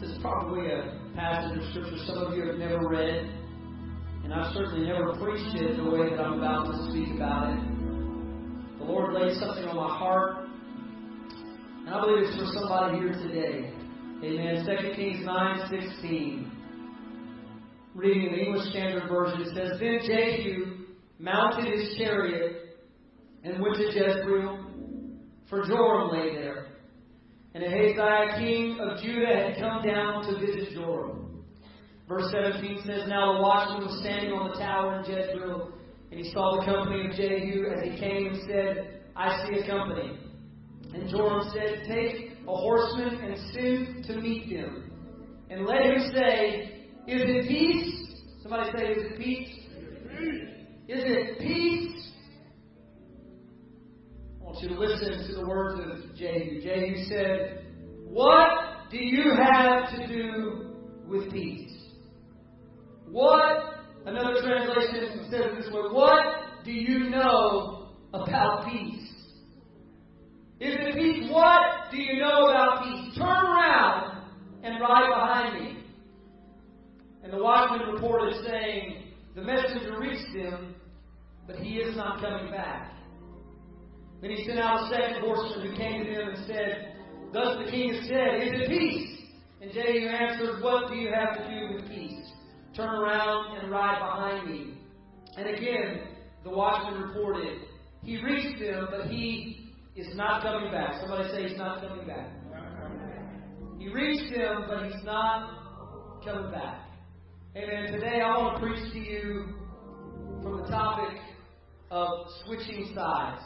This is probably a passage of Scripture some of you have never read, and I've certainly never preached it the way that I'm about to speak about it. The Lord laid something on my heart, and I believe it's for somebody here today. Amen. 2 Kings 9 16. Reading the English Standard Version, it says, Then Jehu mounted his chariot and went to Jezreel, for Joram lay there. And Ahaziah, king of Judah, had come down to visit Joram. Verse 17 says, Now the watchman was standing on the tower in Jezreel, and he saw the company of Jehu as he came and said, I see a company. And Joram said, Take a horseman and send to meet them. And let him say, Is it peace? Somebody say, Is it peace? Is it peace? Want you to listen to the words of Jehu. Jehu said, What do you have to do with peace? What, another translation says it this way, what do you know about peace? Is it peace? What do you know about peace? Turn around and ride behind me. And the watchman reported saying, The messenger reached him, but he is not coming back. Then he sent out a second horseman who came to him and said, Thus the king has said, Is it peace? And Jehu answered, What do you have to do with peace? Turn around and ride behind me. And again, the watchman reported, He reached them, but he is not coming back. Somebody say he's not coming back. He reached them, but he's not coming back. Amen. Today I want to preach to you from the topic of switching sides.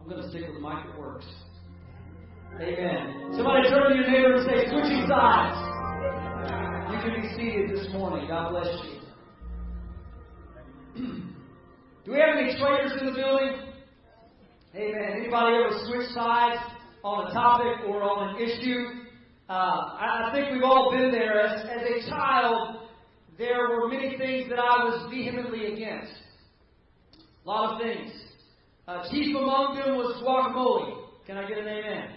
I'm going to stick with Mike It Works. Amen. Somebody turn to your neighbor and say, switching sides. You can be seated this morning. God bless you. Do we have any traders in the building? Amen. Anybody ever switch sides on a topic or on an issue? Uh, I, think we've all been there. As, as a child, there were many things that I was vehemently against. A lot of things. Uh, chief among them was guacamole. Can I get an amen?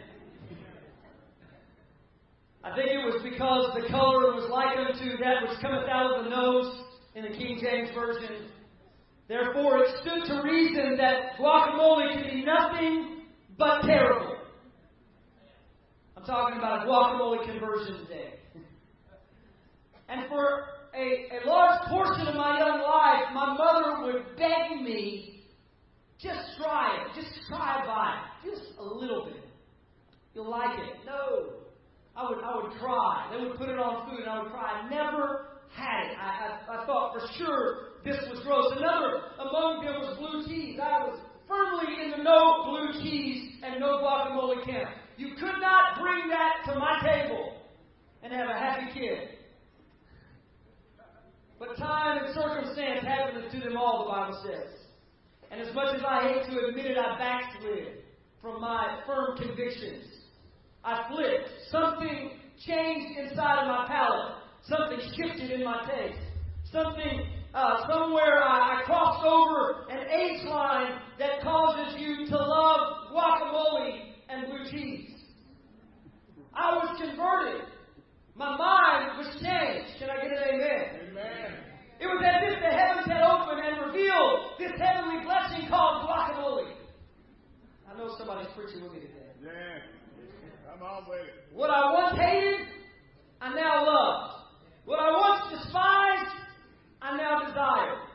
I think it was because the color was like unto that which cometh out of the nose in the King James Version. Therefore, it stood to reason that guacamole could be nothing but terrible. I'm talking about a guacamole conversion day. And for a, a large portion of my young life, my mother would beg me, just try it, just try by it, just a little bit. You'll like it. No. I would, I would cry. They would put it on food, and I would cry. I never had it. I, I, I thought for sure this was gross. Another among them was blue cheese. I was firmly in the no blue cheese and no guacamole camp. You could not bring that to my table and have a happy kid. But time and circumstance happened to them all, the Bible says. And as much as I hate to admit it, I backslid from my firm convictions. I flipped. Something changed inside of my palate. Something shifted in my taste. Something, uh, somewhere I, I crossed over an age line that causes you to love guacamole and blue cheese. I was converted. My mind was changed. Can I get an amen? Amen. It was as if the heavens had opened and revealed this heavenly blessing called guacamole. I know somebody's preaching with me today. Yeah. Come on with it. What I once hated, I now love. What I once despised, I now desire.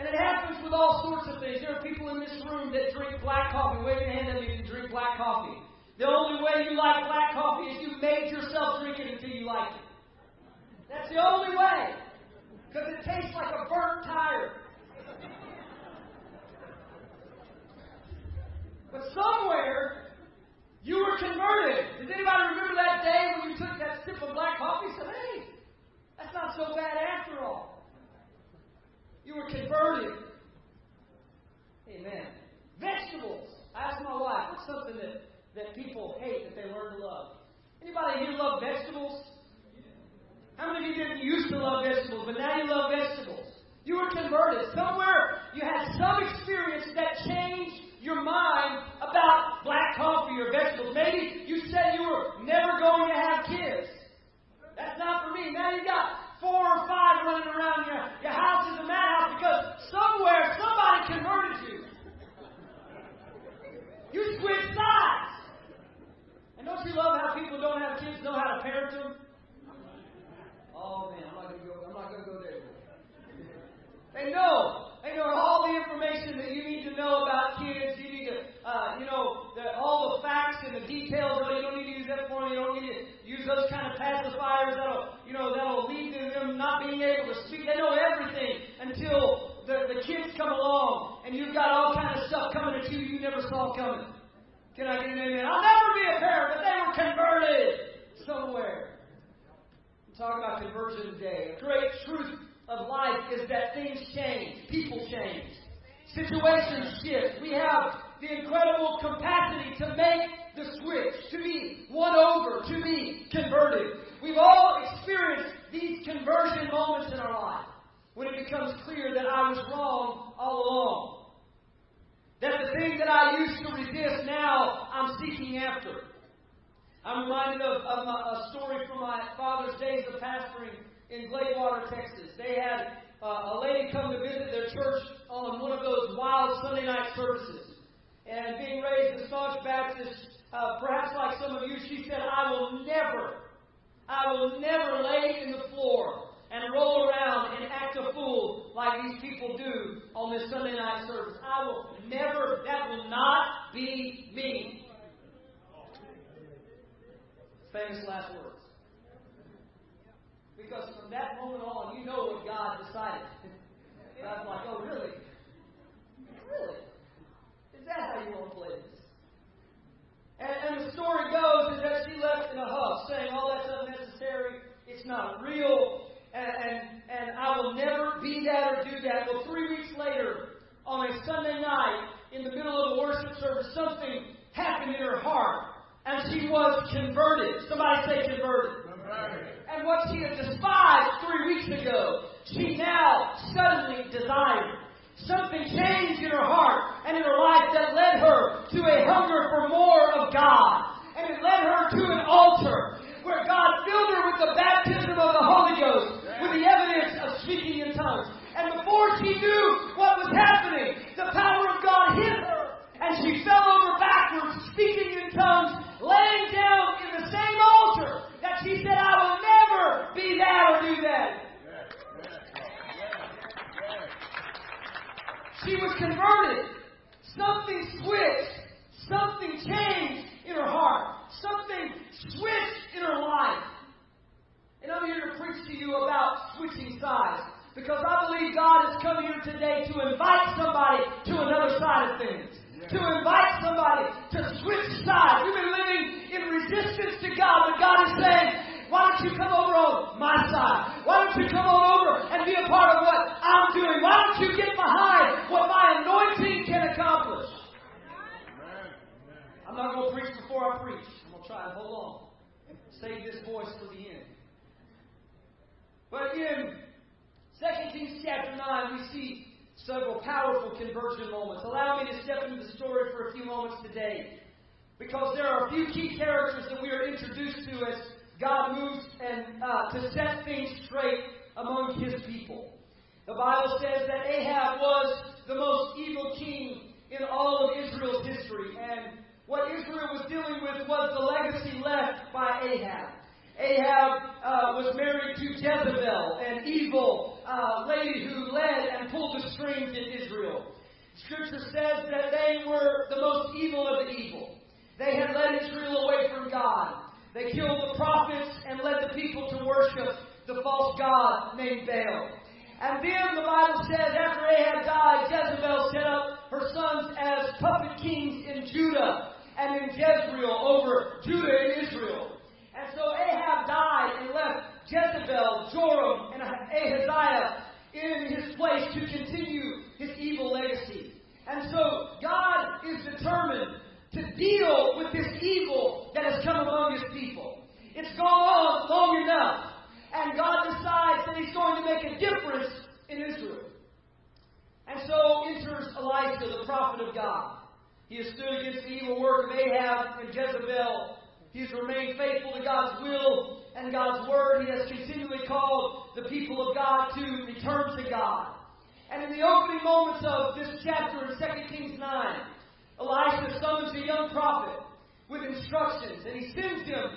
And it happens with all sorts of things. There are people in this room that drink black coffee. Wave your hand at me if you drink black coffee. The only way you like black coffee is you made yourself drink it until you like it. That's the only way. Because it tastes like a burnt tire. But somewhere, you were converted. Does anybody remember that day when you took that sip of black coffee and said, hey, that's not so bad something that, that people hate that they learn to love. Anybody here love vegetables? How many of you didn't used to love vegetables, but now you love vegetables? You were converted. Somewhere you had some experience that changed your mind about black coffee or vegetables. Maybe you said you were never going to have kids. That's not for me. Now you got four or five running around your, your house is a madhouse because somewhere somebody converted. You switch sides. And don't you love how people don't have kids know how to parent them? Oh man, I'm not gonna go. I'm not gonna go there. They know. They know all the information that you need to know about kids. You need to, uh, you know, the, all the facts and the details. Really, you don't need to use that formula. You don't need to use those kind of pacifiers that'll, you know, that'll lead to them not being able to speak. They know everything until the, the kids come along and you've got all kind of stuff coming at you you never saw coming. Can I get an amen? I'll never be a parent, but they were converted somewhere. Talking about conversion today. A great truth of life is that things change, people change, situations shift. We have the incredible capacity to make the switch, to be won over, to be converted. We've all experienced these conversion moments in our life when it becomes clear that I was wrong all along. That the thing that I used to resist now I'm seeking after. I'm reminded of, of a, a story from my father's days of pastoring in Gladewater, Texas. They had uh, a lady come to visit their church on one of those wild Sunday night services. And being raised a staunch Baptist, uh, perhaps like some of you, she said, I will never, I will never lay in the floor and roll around and act a fool like these people do on this Sunday night service. I will never, that will not be me. Famous last words. Because from that moment on, you know what God decided. I was like, oh, really? Really? Is that how you want to play this? And, and the story goes is that she left in a huff, saying, all that's unnecessary. It's not real. And, and, and I will never be that or do that. Well, three weeks later, on a Sunday night, in the middle of a worship service, something happened in her heart. And she was converted. Somebody say converted. And what she had despised three weeks ago, she now suddenly desired. Something changed in her heart and in her life that led her to a hunger for more of God. And it led her to an altar where God filled her with the baptism of the Holy Ghost, with the evidence of speaking in tongues. And before she knew what was happening, the power of God hit her, and she fell over backwards, speaking in tongues, laying down in the same altar that she said, I will never be that or do that. She was converted. Something switched. Something changed in her heart. Something switched in her life. And I'm here to preach to you about switching sides. Because I believe God has come here today to invite somebody to another side of things. To invite somebody to switch sides. You've been living in resistance to God, but God is saying, why don't you come over on my side? Why don't you come on over and be a part of what I'm doing? Why don't you get behind what my anointing can accomplish? I'm not going to preach before I preach. I'm going to try to hold on and save this voice for the end. But in 2 Kings chapter 9, we see several powerful conversion moments. Allow me to step into the story for a few moments today. Because there are a few key characters that we are introduced to as God moves and uh, to set things straight among his people. The Bible says that Ahab was the most evil king in all of Israel's history. And what Israel was dealing with was the legacy left by Ahab. Ahab uh, was married to Jezebel, an evil uh, lady who led and pulled the strings in Israel. Scripture says that they were the most evil of the evil. They had led Israel away from God. They killed the prophets and led the people to worship the false god named Baal. And then the Bible says after Ahab died, Jezebel set up her sons as puppet kings in Judah and in Jezreel over Judah and Israel. So Ahab died and left Jezebel, Joram, and Ahaziah in his place to continue his evil legacy. And so God is determined to deal with this evil that has come among his people. It's gone on long enough. And God decides that he's going to make a difference in Israel. And so enters Elisha, the prophet of God. He has stood against the evil work of Ahab and Jezebel. He has remained faithful to God's will and God's word. He has continually called the people of God to return to God. And in the opening moments of this chapter in 2 Kings 9, Elisha summons a young prophet with instructions, and he sends him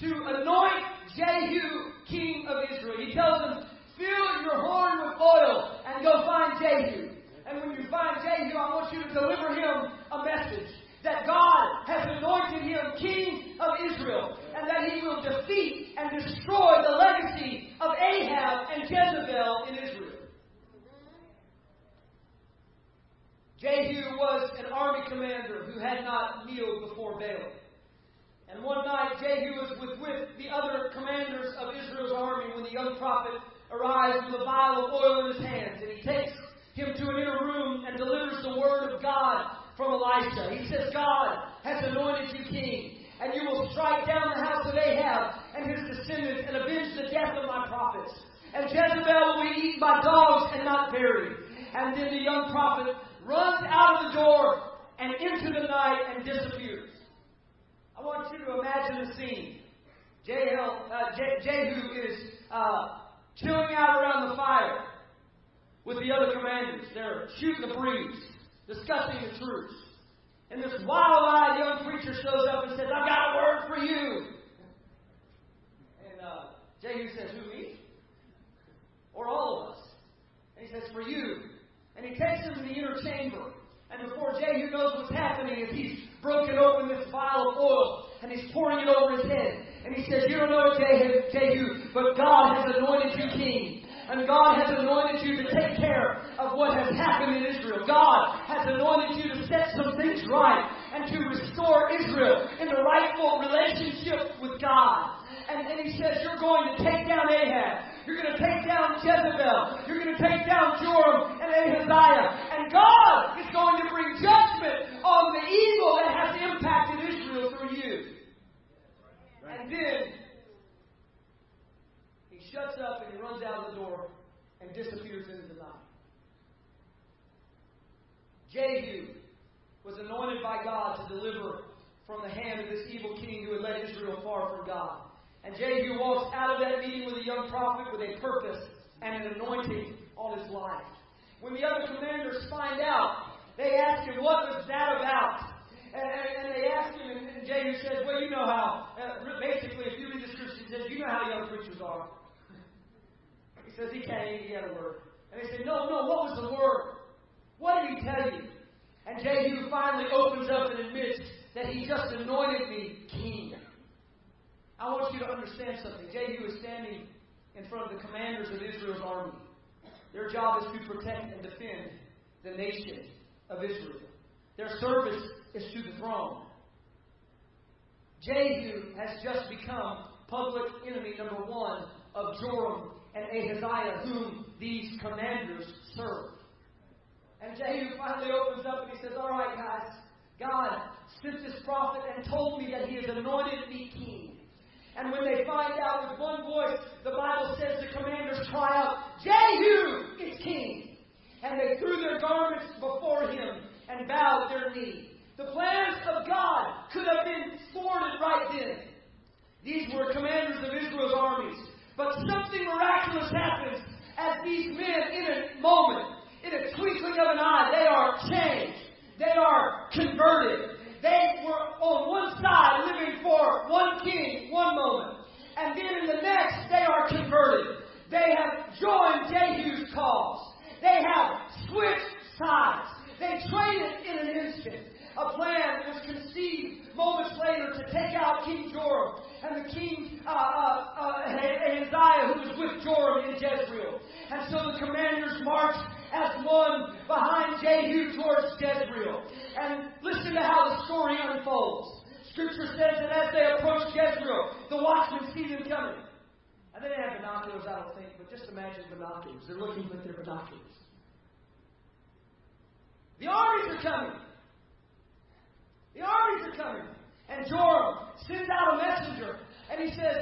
to anoint Jehu king of Israel. He tells him, Fill your horn with oil and go find Jehu. And when you find Jehu, I want you to deliver him defeat and destroy and avenge the death of my prophets. And Jezebel will be eaten by dogs and not buried. And then the young prophet runs out of the door and into the night and disappears. I want you to imagine the scene. Jehu, uh, Jehu is uh, chilling out around the fire with the other commanders. They're shooting the breeze, discussing the truth. And this wild-eyed young preacher shows up and says, "I've got a word for you." Jehu says, "Who me?" Or all of us. And he says, "For you." And he takes him to the inner chamber. And before Jehu knows what's happening, he's broken open this vial of oil and he's pouring it over his head. And he says, You don't know Jehu, Jehu, but God has anointed you king. And God has anointed you to take care of what has happened in Israel. God has anointed you to set some things right and to restore Israel in the rightful relationship with God. And, and he says, You're going to take down Ahab. You're going to take down Jezebel. You're going to take down Joram and Ahaziah. And God is going to bring judgment on the evil that has impacted Israel through you. And then he shuts up and he runs out of the door and disappears into the night. Jehu was anointed by God to deliver from the hand of this evil king who had led Israel far from God. And Jehu walks out of that meeting with a young prophet with a purpose and an anointing on his life. When the other commanders find out, they ask him, What was that about? And, and, and they ask him, and, and Jehu says, Well, you know how. Uh, basically, if you read the scripture, he says, You know how young preachers are He says he can't he had a word. And they say, No, no, what was the word? What did he tell you? And Jehu finally opens up and admits that he just anointed me king. I want you to understand something. Jehu is standing in front of the commanders of Israel's army. Their job is to protect and defend the nation of Israel. Their service is to the throne. Jehu has just become public enemy number one of Joram and Ahaziah, whom these commanders serve. And Jehu finally opens up and he says, All right, guys, God sent this prophet and told me that he has anointed me king. And when they find out with one voice, the Bible says the commanders cry out, Jehu is king. And they threw their garments before him and bowed their knee. The plans of God could have been thwarted right then. These were commanders of Israel's armies. But something miraculous happens as these men, in a moment, in a twinkling of an eye, they are changed. They are converted. They were on one side living for one king, one moment. And then in the next, they are converted. They have joined Jehu's cause. They have switched sides. They traded in an instant. A plan was conceived moments later to take out King Joram and the king uh, uh, uh, Ahaziah, who was with Joram in Jezreel. And so the commanders marched as one behind Jehu towards Jezreel. And listen to how the story unfolds. Scripture says that as they approach Jezreel, the watchmen see them coming. And they didn't have binoculars, I don't think, but just imagine binoculars. They're looking with their binoculars. The armies are coming. The armies are coming. And Joram sends out a messenger and he says,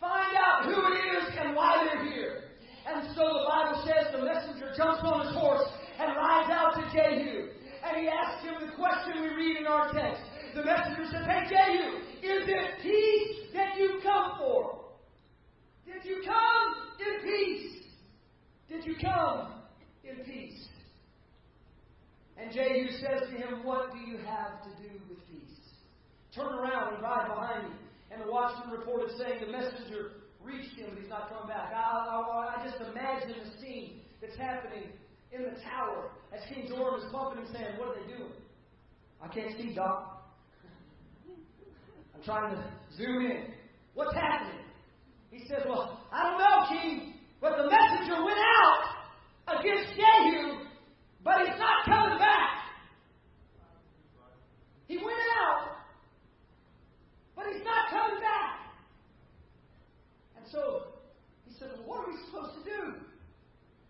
Find out who it is and why they're here. And so the Bible says the messenger jumps on his horse and rides out to Jehu. And he asks him the question we read in our text. The messenger says, Hey Jehu, is it peace that you come for? Did you come in peace? Did you come in peace? And Jehu says to him, What do you have to do with peace? Turn around and ride behind me. And the watchman reported saying the messenger reached him, but he's not come back. I, I, I just imagine the scene that's happening in the tower as King Joram is bumping and saying, What are they doing? I can't see, Doc. I'm trying to zoom in. What's happening? He says, Well, I don't know, King, but the messenger went out against Jehu, but he's not coming back. He went out, but he's not coming back. And so he said, Well, what are we supposed to do?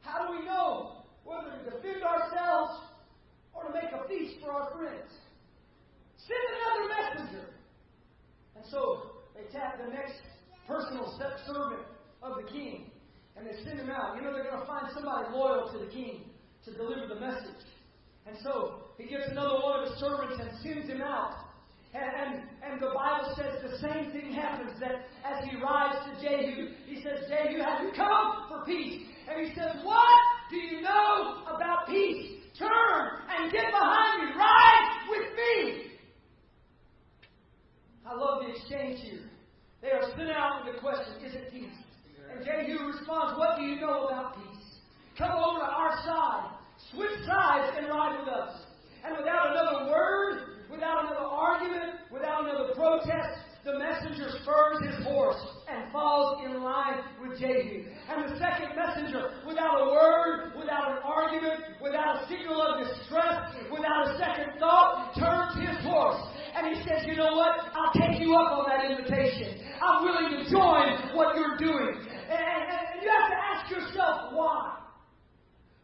How do we know whether to defend ourselves or to make a feast for our friends? Send another messenger. And so they tapped the next of the king. And they send him out. You know they're going to find somebody loyal to the king to deliver the message. And so he gets another one of his servants and sends him out. And, and, and the Bible says the same thing happens that as he rides to Jehu, he says, Jehu, have you come for peace? And he says, What do you know about peace? Turn and get behind me. Ride with me. I love the exchange here. They are sent out with the question, Is it peace? And Jehu responds, What do you know about peace? Come over to our side. Switch sides and ride with us. And without another word, without another argument, without another protest, the messenger spurs his horse and falls in line with Jehu. And the second messenger, without a word, without an argument, without a signal of distress, without a second thought, turns his horse. And he says, You know what? I'll take you up on that invitation. I'm willing to join what you're doing. And, and, and you have to ask yourself why.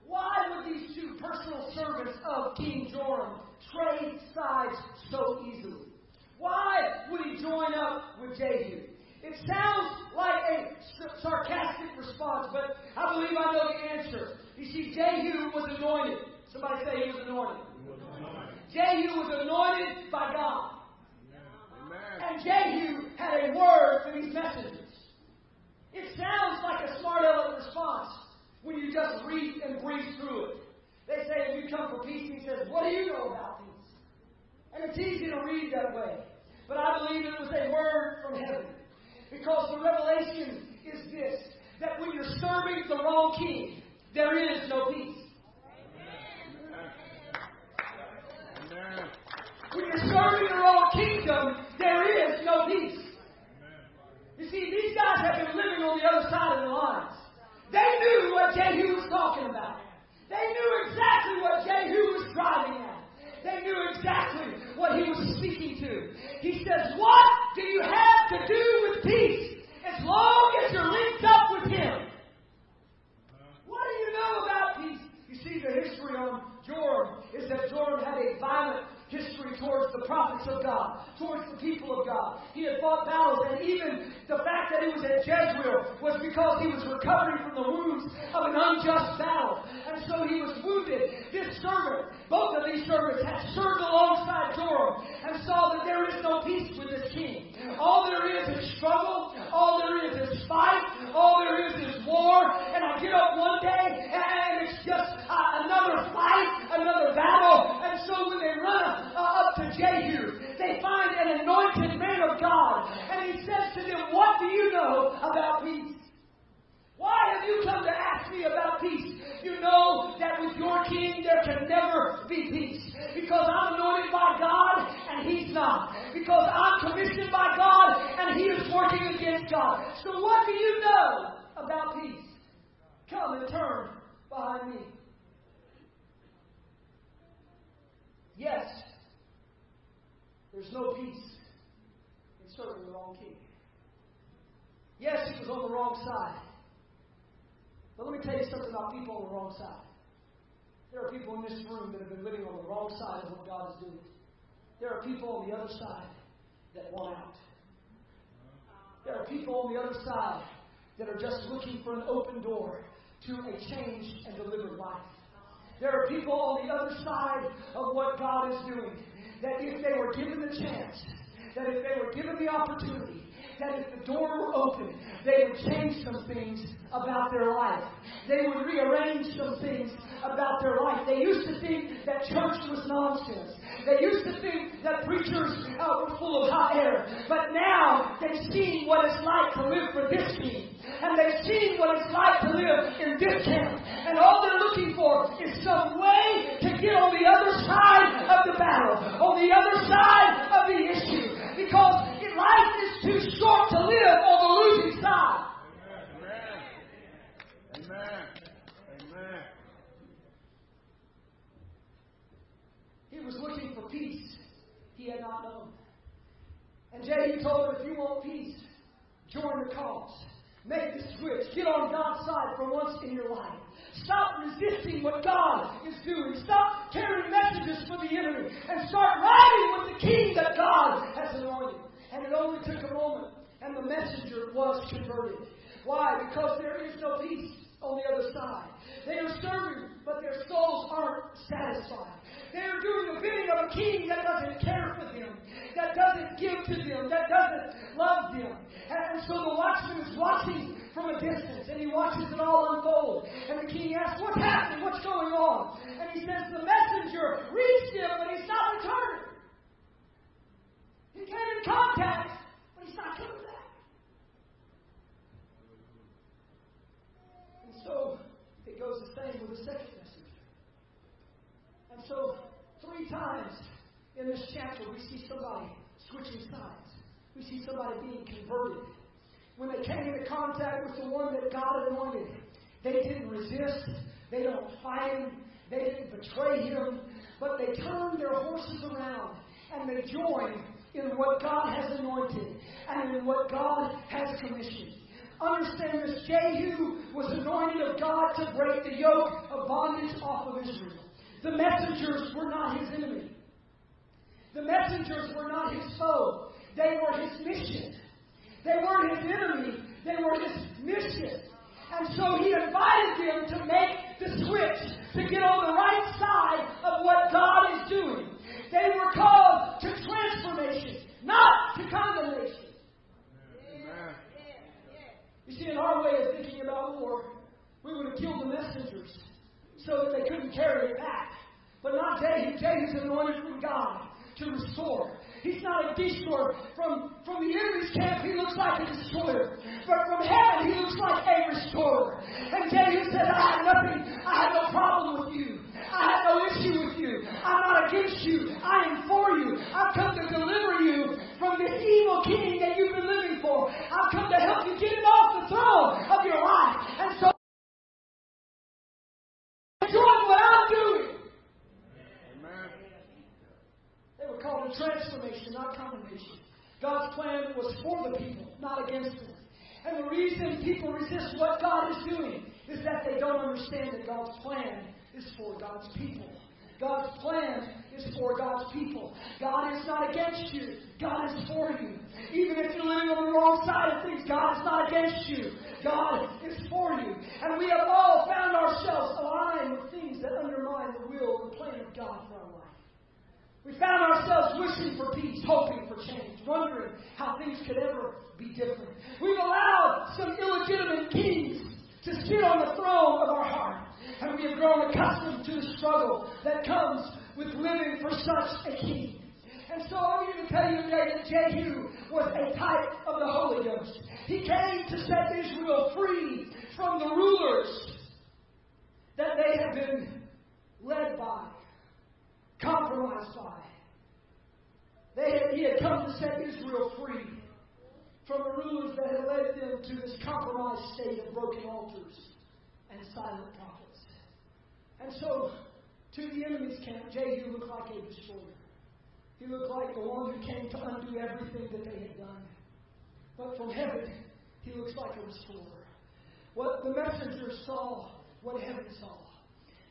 Why would these two personal servants of King Joram trade sides so easily? Why would he join up with Jehu? It sounds like a sarcastic response, but I believe I know the answer. You see, Jehu was anointed. Somebody say he was anointed. Jehu was anointed by God. And Jehu had a word for these messengers. It sounds like a smart aleck response when you just read and breeze through it. They say, if you come for peace, he says, what do you know about peace? And it's easy to read that way. But I believe it was a word from heaven. Because the revelation is this that when you're serving the wrong king, there is no peace. When you're serving the wrong kingdom, there is no peace. You see, these guys have been living on the other side of the lines. They knew what Jehu was talking about. They knew exactly what Jehu was driving at. They knew exactly what he was speaking to. He says, What do you have to do with peace as long as you're linked up with him? What do you know about peace? You see, the history on Joram is that Joram had a violent history towards the prophets of God, towards the people of God. He had fought battles, and even the fact that he was at Jezreel was because he was recovering from the wounds of an unjust battle. And so he was wounded. This servant, both of these servants, had served alongside Joram and saw that there is no peace with this king. All there is is struggle, all there is is fight, all there is is war. And I get up one day and it's just uh, another fight, another battle. And so when they run uh, up to Jehu. They find an anointed man of God. And he says to them, What do you know about peace? Why have you come to ask me about peace? You know that with your king there can never be peace. Because I'm anointed by God and he's not. Because I'm commissioned by God and he is working against God. So what do you know about peace? Come and turn behind me. Yes, there's no peace in serving the wrong king. Yes, he was on the wrong side. But let me tell you something about people on the wrong side. There are people in this room that have been living on the wrong side of what God is doing. There are people on the other side that want out. There are people on the other side that are just looking for an open door to a changed and delivered life. There are people on the other side of what God is doing that if they were given the chance, that if they were given the opportunity, that if the door were open, they would change some things about their life. They would rearrange some things about their life. They used to think that church was nonsense. They used to think that preachers uh, were full of hot air. But now they've seen what it's like to live for this king. And they've seen what it's like to live in this camp. And all they're looking for is some way to get on the other side of the battle, on the other side of the issue. Because life is too short to live on the losing side. Amen. Amen. He was looking for peace he had not known. And Jehu told him, if you want peace, join the cause. Make the switch. Get on God's side for once in your life. Stop resisting what God is doing. Stop carrying messages for the enemy. And start riding with the king that God has anointed. And it only took a moment, and the messenger was converted. Why? Because there is no peace on the other side. They are serving, but their souls aren't satisfied. They are doing the bidding of a king that doesn't care for them, that doesn't give to them, that doesn't love them. And so the watchman is watching from a distance and he watches it all unfold. And the king asks, What's happening? What's going on? And he says, The messenger reached him, but he's not returning. He came in contact, but he's not coming back. And so it goes the same with the second messenger. And so three times in this chapter we see somebody switching sides. We see somebody being converted. When they came into contact with the one that God anointed, they didn't resist. They don't fight him. They didn't betray him. But they turned their horses around and they joined in what God has anointed and in what God has commissioned. Understand this Jehu was anointed of God to break the yoke of bondage off of Israel. The messengers were not his enemy. The messengers were not his foe. They were his mission. They weren't his enemy, they were his mission. And so he invited them to make the switch, to get on the right side of what God is doing. They were called to transformation, not to condemnation. You see, in our way of thinking about war, we would have killed the messengers so that they couldn't carry it back. But not Jehu. Jehu's anointed from God to restore. He's not a destroyer. From, from the enemy's camp, he looks like a destroyer. But from heaven, he looks like a restorer. And Jehu said, I have nothing, I have no problem with you. I have no issue with you. I'm not against you. I am for you. I've come to deliver you from this evil king that you've been living for. I've come to help you get him off the throne of your life. And so doing what I'm doing. Amen. They were called a transformation, not condemnation. God's plan was for the people, not against them. And the reason people resist what God is doing is that they don't understand that God's plan is for God's people. God's plan is for God's people. God is not against you. God is for you. Even if you're living on the wrong side of things, God is not against you. God is for you. And we have all found ourselves aligned with things that undermine the will and the plan of God for our life. We found ourselves wishing for peace, hoping for change, wondering how things could ever be different. We've allowed some illegitimate kings to sit on the throne of our heart. And we have grown accustomed to the struggle that comes with living for such a king. And so I'm here to tell you today that Jehu was a type of the Holy Ghost. He came to set Israel free from the rulers that they had been led by, compromised by. They had, he had come to set Israel free from the rulers that had led them to this compromised state of broken altars and silent prophets. And so, to the enemy's camp, Jehu looked like a destroyer. He looked like the one who came to undo everything that they had done. But from heaven, he looks like a restorer. What the messengers saw, what heaven saw.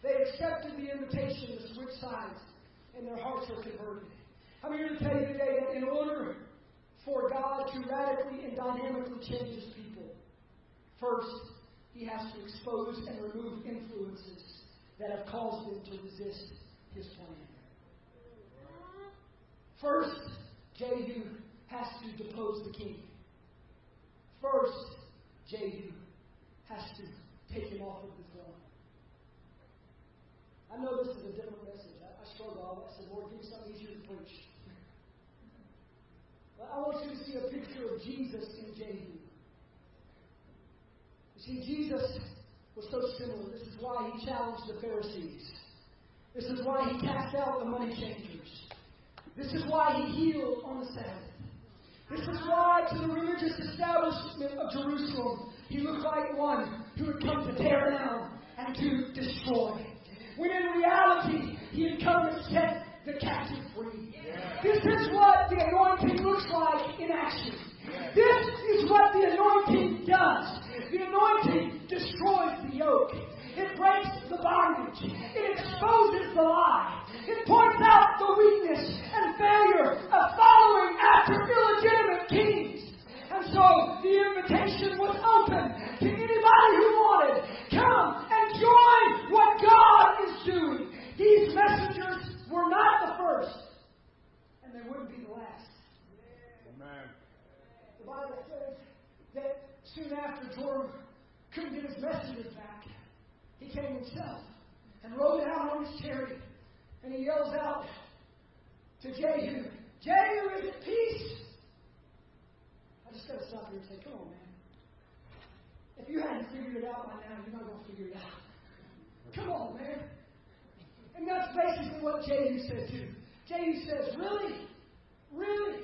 They accepted the invitation to switch sides, and their hearts were converted. I'm here to tell you today that in order for God to radically and dynamically change his people, first, he has to expose and remove influences that have caused them to resist his plan. First, Jehu has to depose the king. First, Jehu has to take him off of the throne. I know this is a different message. I, I struggle. I said, Lord, give me something easier to preach. But I want you to see a picture of Jesus in Jehu. You see, Jesus was so similar. This is why he challenged the Pharisees. This is why he cast out the money changers. This is why he healed on the Sabbath. This is why, to the religious establishment of Jerusalem, he looked like one who had come to tear down and to destroy. When in reality, he had come to set the captive free. This is what the anointing looks like in action. This is what the anointing does. The anointing destroys the yoke. It breaks the bondage. It exposes the lie. It points out the weakness and failure of following after illegitimate kings. And so the invitation was open Soon after, Joram couldn't get his messengers back. He came himself and rode out on his chariot, and he yells out to Jehu, Jehu, is it peace? I just got to stop here and say, come on, man. If you hadn't figured it out by now, you're not going to figure it out. Come on, man. And that's basically what Jehu said too. Jehu says, Really? Really?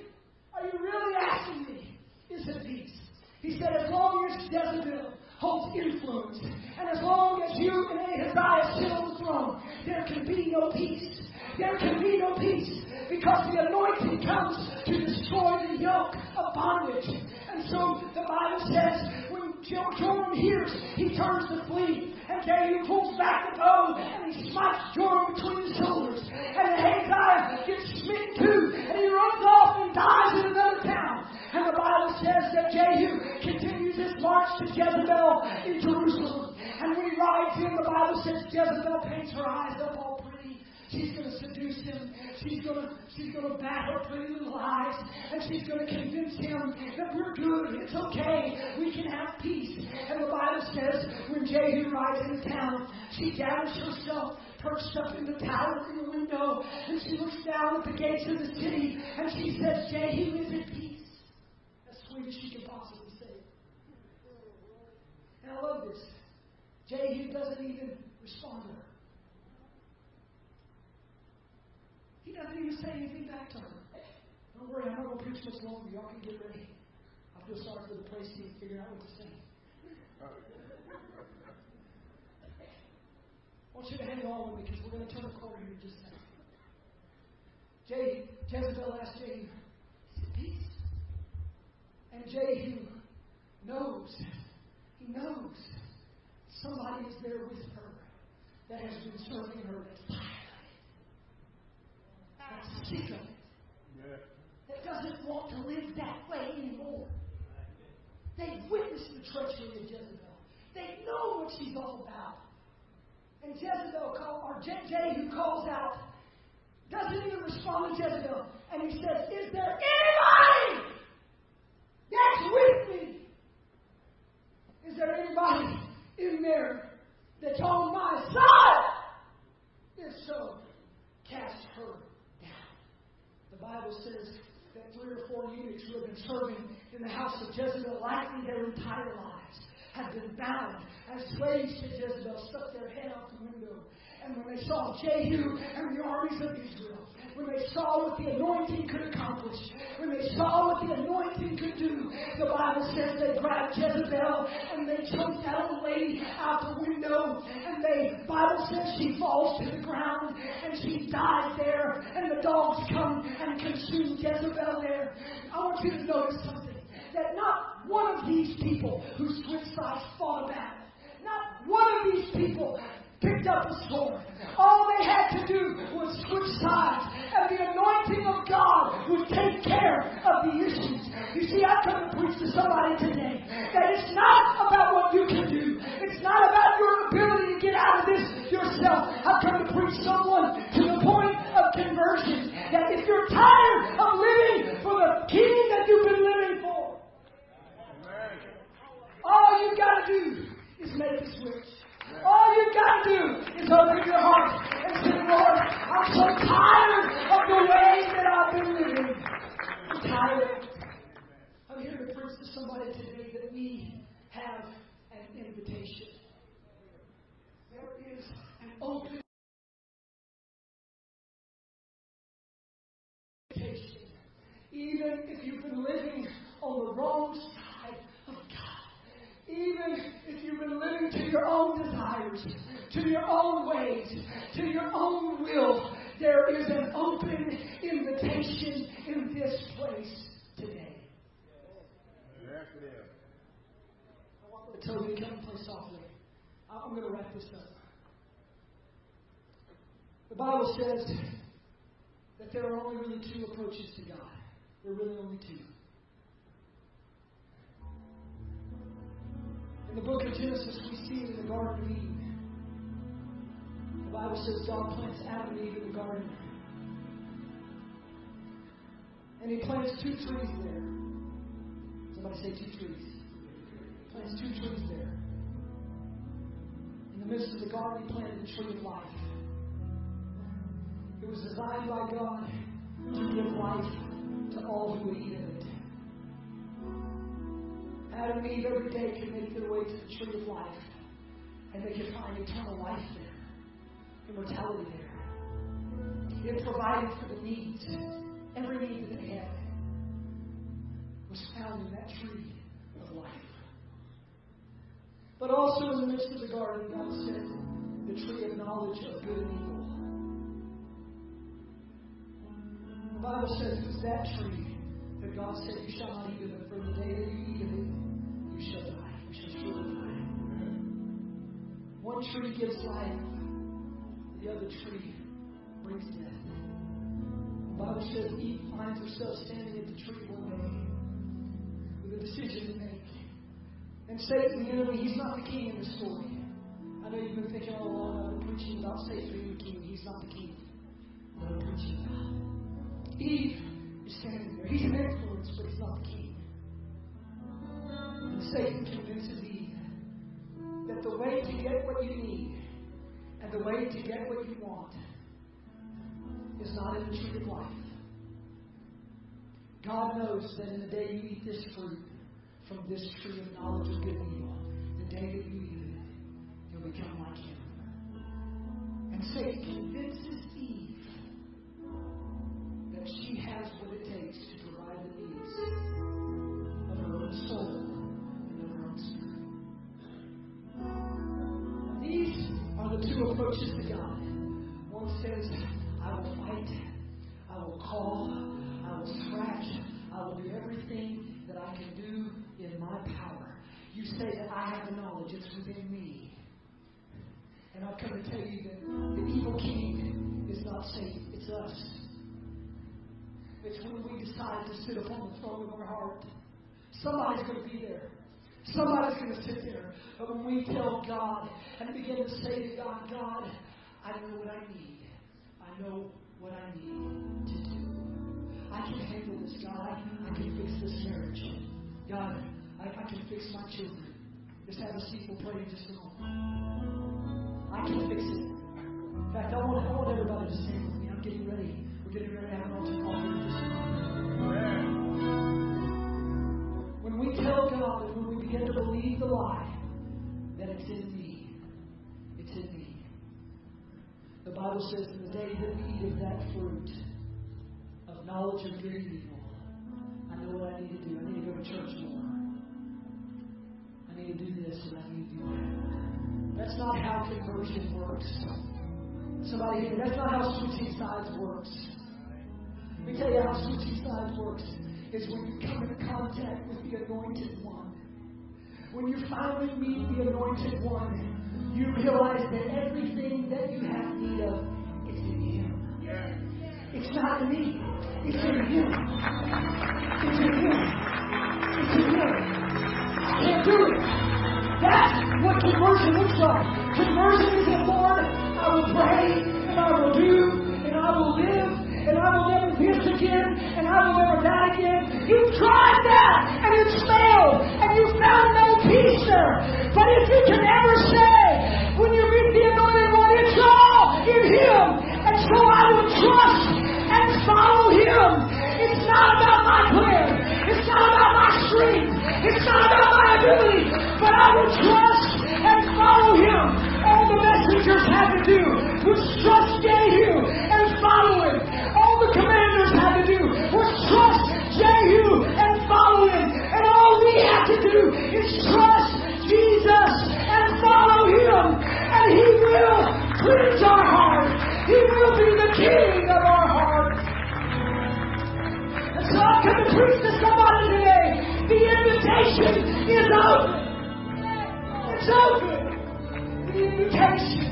Are you really asking me? Is it peace? He said, As long as Jezebel holds influence, and as long as you and Ahaziah sit on the throne, there can be no peace. There can be no peace because the anointing comes to destroy the yoke of bondage. And so the Bible says when Joram hears, he turns to flee. And Jehu pulls back the bow and he smites Joram between the shoulders. And Ahaziah gets smitten too. And he runs off and dies in another town. And the Bible says that Jehu continues his march to Jezebel in Jerusalem. And when he rides in, the Bible says Jezebel paints her eyes up all. She's going to seduce him. She's going to she's going to bat her pretty little eyes, and she's going to convince him that we're good. It's okay. We can have peace. And the Bible says when Jehu rides into town, she gathers herself perched up in the tower in the window, and she looks down at the gates of the city, and she says, Jehu is at peace. As sweet as she can possibly say. And I love this. Jehu doesn't even respond to her. Doesn't even say anything back to her. Don't worry, I'm not going to preach much longer. Y'all can get ready. I feel sorry for the praise team figuring out what to say. I want you to hang on because we're going to turn a corner here in just a second. Jehu, Jezebel asked Jehu, Is it peace? And Jehu knows, he knows somebody is there with her that has been serving her sick of it, that doesn't want to live that way anymore. They've witnessed the treachery of Jezebel. They know what she's all about. And Jezebel call, or Je- Jehu calls out, doesn't even respond to Jezebel, and he says, "Is there anybody that's with me? Is there anybody in there that's on my side? If so, cast her down." The Bible says that three or four eunuchs who have been serving in the house of Jezebel, likely their entire lives, have been bound as slaves to Jezebel, stuck their head out the window. And when they saw Jehu and the armies of Israel, when they saw what the anointing could accomplish, when they saw what the anointing could do, the Bible says they grabbed Jezebel and they choked that old lady out the window, and they Bible says she falls to the ground and she dies there, and the dogs come and consume Jezebel there. I want you to notice something. That not one of these people who switched sides fought a battle. Not one of these people picked up a sword. All they had to do was switch sides, and the anointing of God would take care of the issues. You see, I've come to preach to somebody today that it's not about what you can do. It's not about your ability to get out of this yourself. I've come to preach someone to the point of conversion. That if you're tired of living for the king that you've been living for, all you've got to do is make a switch. All you've got to do is open your heart and say, Lord, I'm so tired of the way that I've been living. I'm tired. I'm here to preach to somebody today that we have an invitation. There is an open invitation. Even if you've been living on the wrong side even if you've been living to your own desires, to your own ways, to your own will, there is an open invitation in this place today. I want to to come and play softly. I'm going to wrap this up. The Bible says that there are only really two approaches to God. There are really only two. In the book of Genesis, we see in the Garden of Eden. The Bible says God plants Adam and Eve in the garden. And he plants two trees there. Somebody say two trees. Plants two trees there. In the midst of the garden, he planted the tree of life. It was designed by God to give life to all who would eat it. Adam and Eve every day could make their way to the tree of life, and they could find eternal life there, immortality there. It provided for the needs, every need that they had was found in that tree of life. But also in the midst of the garden, God said, the tree of knowledge of good and evil. The Bible says it was that tree that God said, You shall not eat of it, for the day that you One tree gives life, the other tree brings death. The Bible says Eve finds herself standing at the tree one day with a decision to make. And Satan, the enemy, he's not the king in the story. I know you've been thinking oh, all along, I've been preaching about Satan being the king. He's not the king that I'm preaching about. Eve is standing there. He's an influence, but he's not the king. And Satan convinces Eve that the way to get what you need and the way to get what you want is not in the tree of life. God knows that in the day you eat this fruit from this tree of knowledge of good and evil, Somebody's going to sit there. But when we tell God and begin to say to God, God, I know what I need. I know what I need to do. I can handle this, God. I can fix this marriage. God, I, I can fix my children. Just have a seat. We'll just a moment. I can fix it. In fact, I want, I want everybody to stand with me. I'm getting ready. We're getting ready to have an altar call just a moment. Begin to believe the lie that it's in me, it's in me. The Bible says in the day that we eat of that fruit of knowledge of good and evil, I know what I need to do. I need to go to church more. I need to do this and I need to do that. That's not how conversion works. Somebody here, that's not how switching sides works. Let me tell you how switching sides works. Is when you come in contact with the anointed one. When you finally meet the anointed one, you realize that everything that you have need of is in him. It's not me. It's in him. It's in him. It's in him. I can't do it. That's what conversion looks like. Conversion is that, Lord, I will pray, and I will do, and I will live, and I will never miss again, and I will never die again. You've tried that, and it's failed, and you found no peace there. But if you can ever say, when you meet the anointed one, it's all in Him, and so I will trust and follow Him. It's not about my plan. It's not about my strength. It's not about my ability. But I will trust and follow Him. All the messengers had to do was trust Jehu and will cleanse our heart. He will be the King of our heart. And so I'm going to preach to somebody today. The invitation is open. It's open. The invitation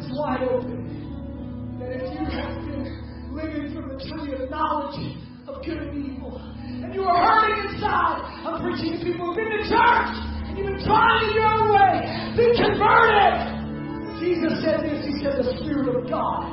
is wide open. That if you have been living from the tree of knowledge of good and evil, and you are hurting inside, I'm preaching to people who've been to church, and you've been trying in your own way, be converted. Jesus said this, He said, The Spirit of God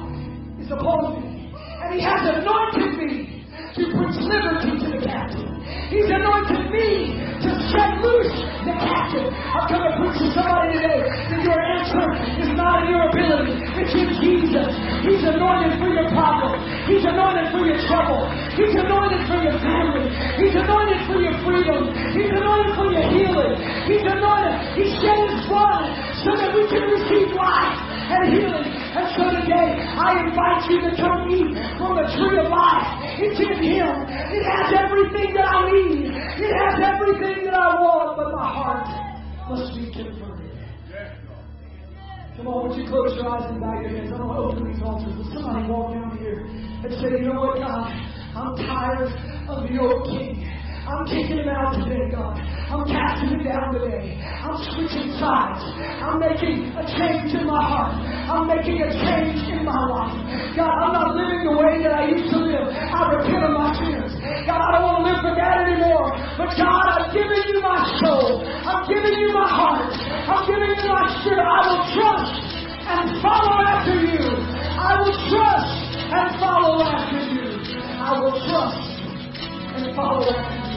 is upon me, and He has anointed me to preach liberty to the captive. He's anointed me to set loose the captive. I've come to preach to somebody today that your answer is not in your ability. It's in Jesus. He's anointed for your problem. He's anointed for your trouble. He's anointed for your family. He's anointed for your freedom. He's anointed for your healing. He's anointed. He shed his blood so that we can receive life and healing. And so today, I invite you to come eat from the tree of life. It's in Him. It has everything that I need. It has everything that I want, but my heart must be converted. Come on, would you close your eyes and bow your heads? I don't want to open these altars, but somebody walk down here and say, you know what, God? I'm tired of your king. I'm taking him out today, God. I'm casting him down today. I'm switching sides. I'm making a change in my heart. I'm making a change in my life. God, I'm not living the way that I used to live. I repent of my sins. God, I don't want to live for that anymore. But God, I'm giving you my soul. I'm giving you my heart. I'm giving you my spirit. I will trust and follow after you. I will trust and follow after you. I will trust and follow after you.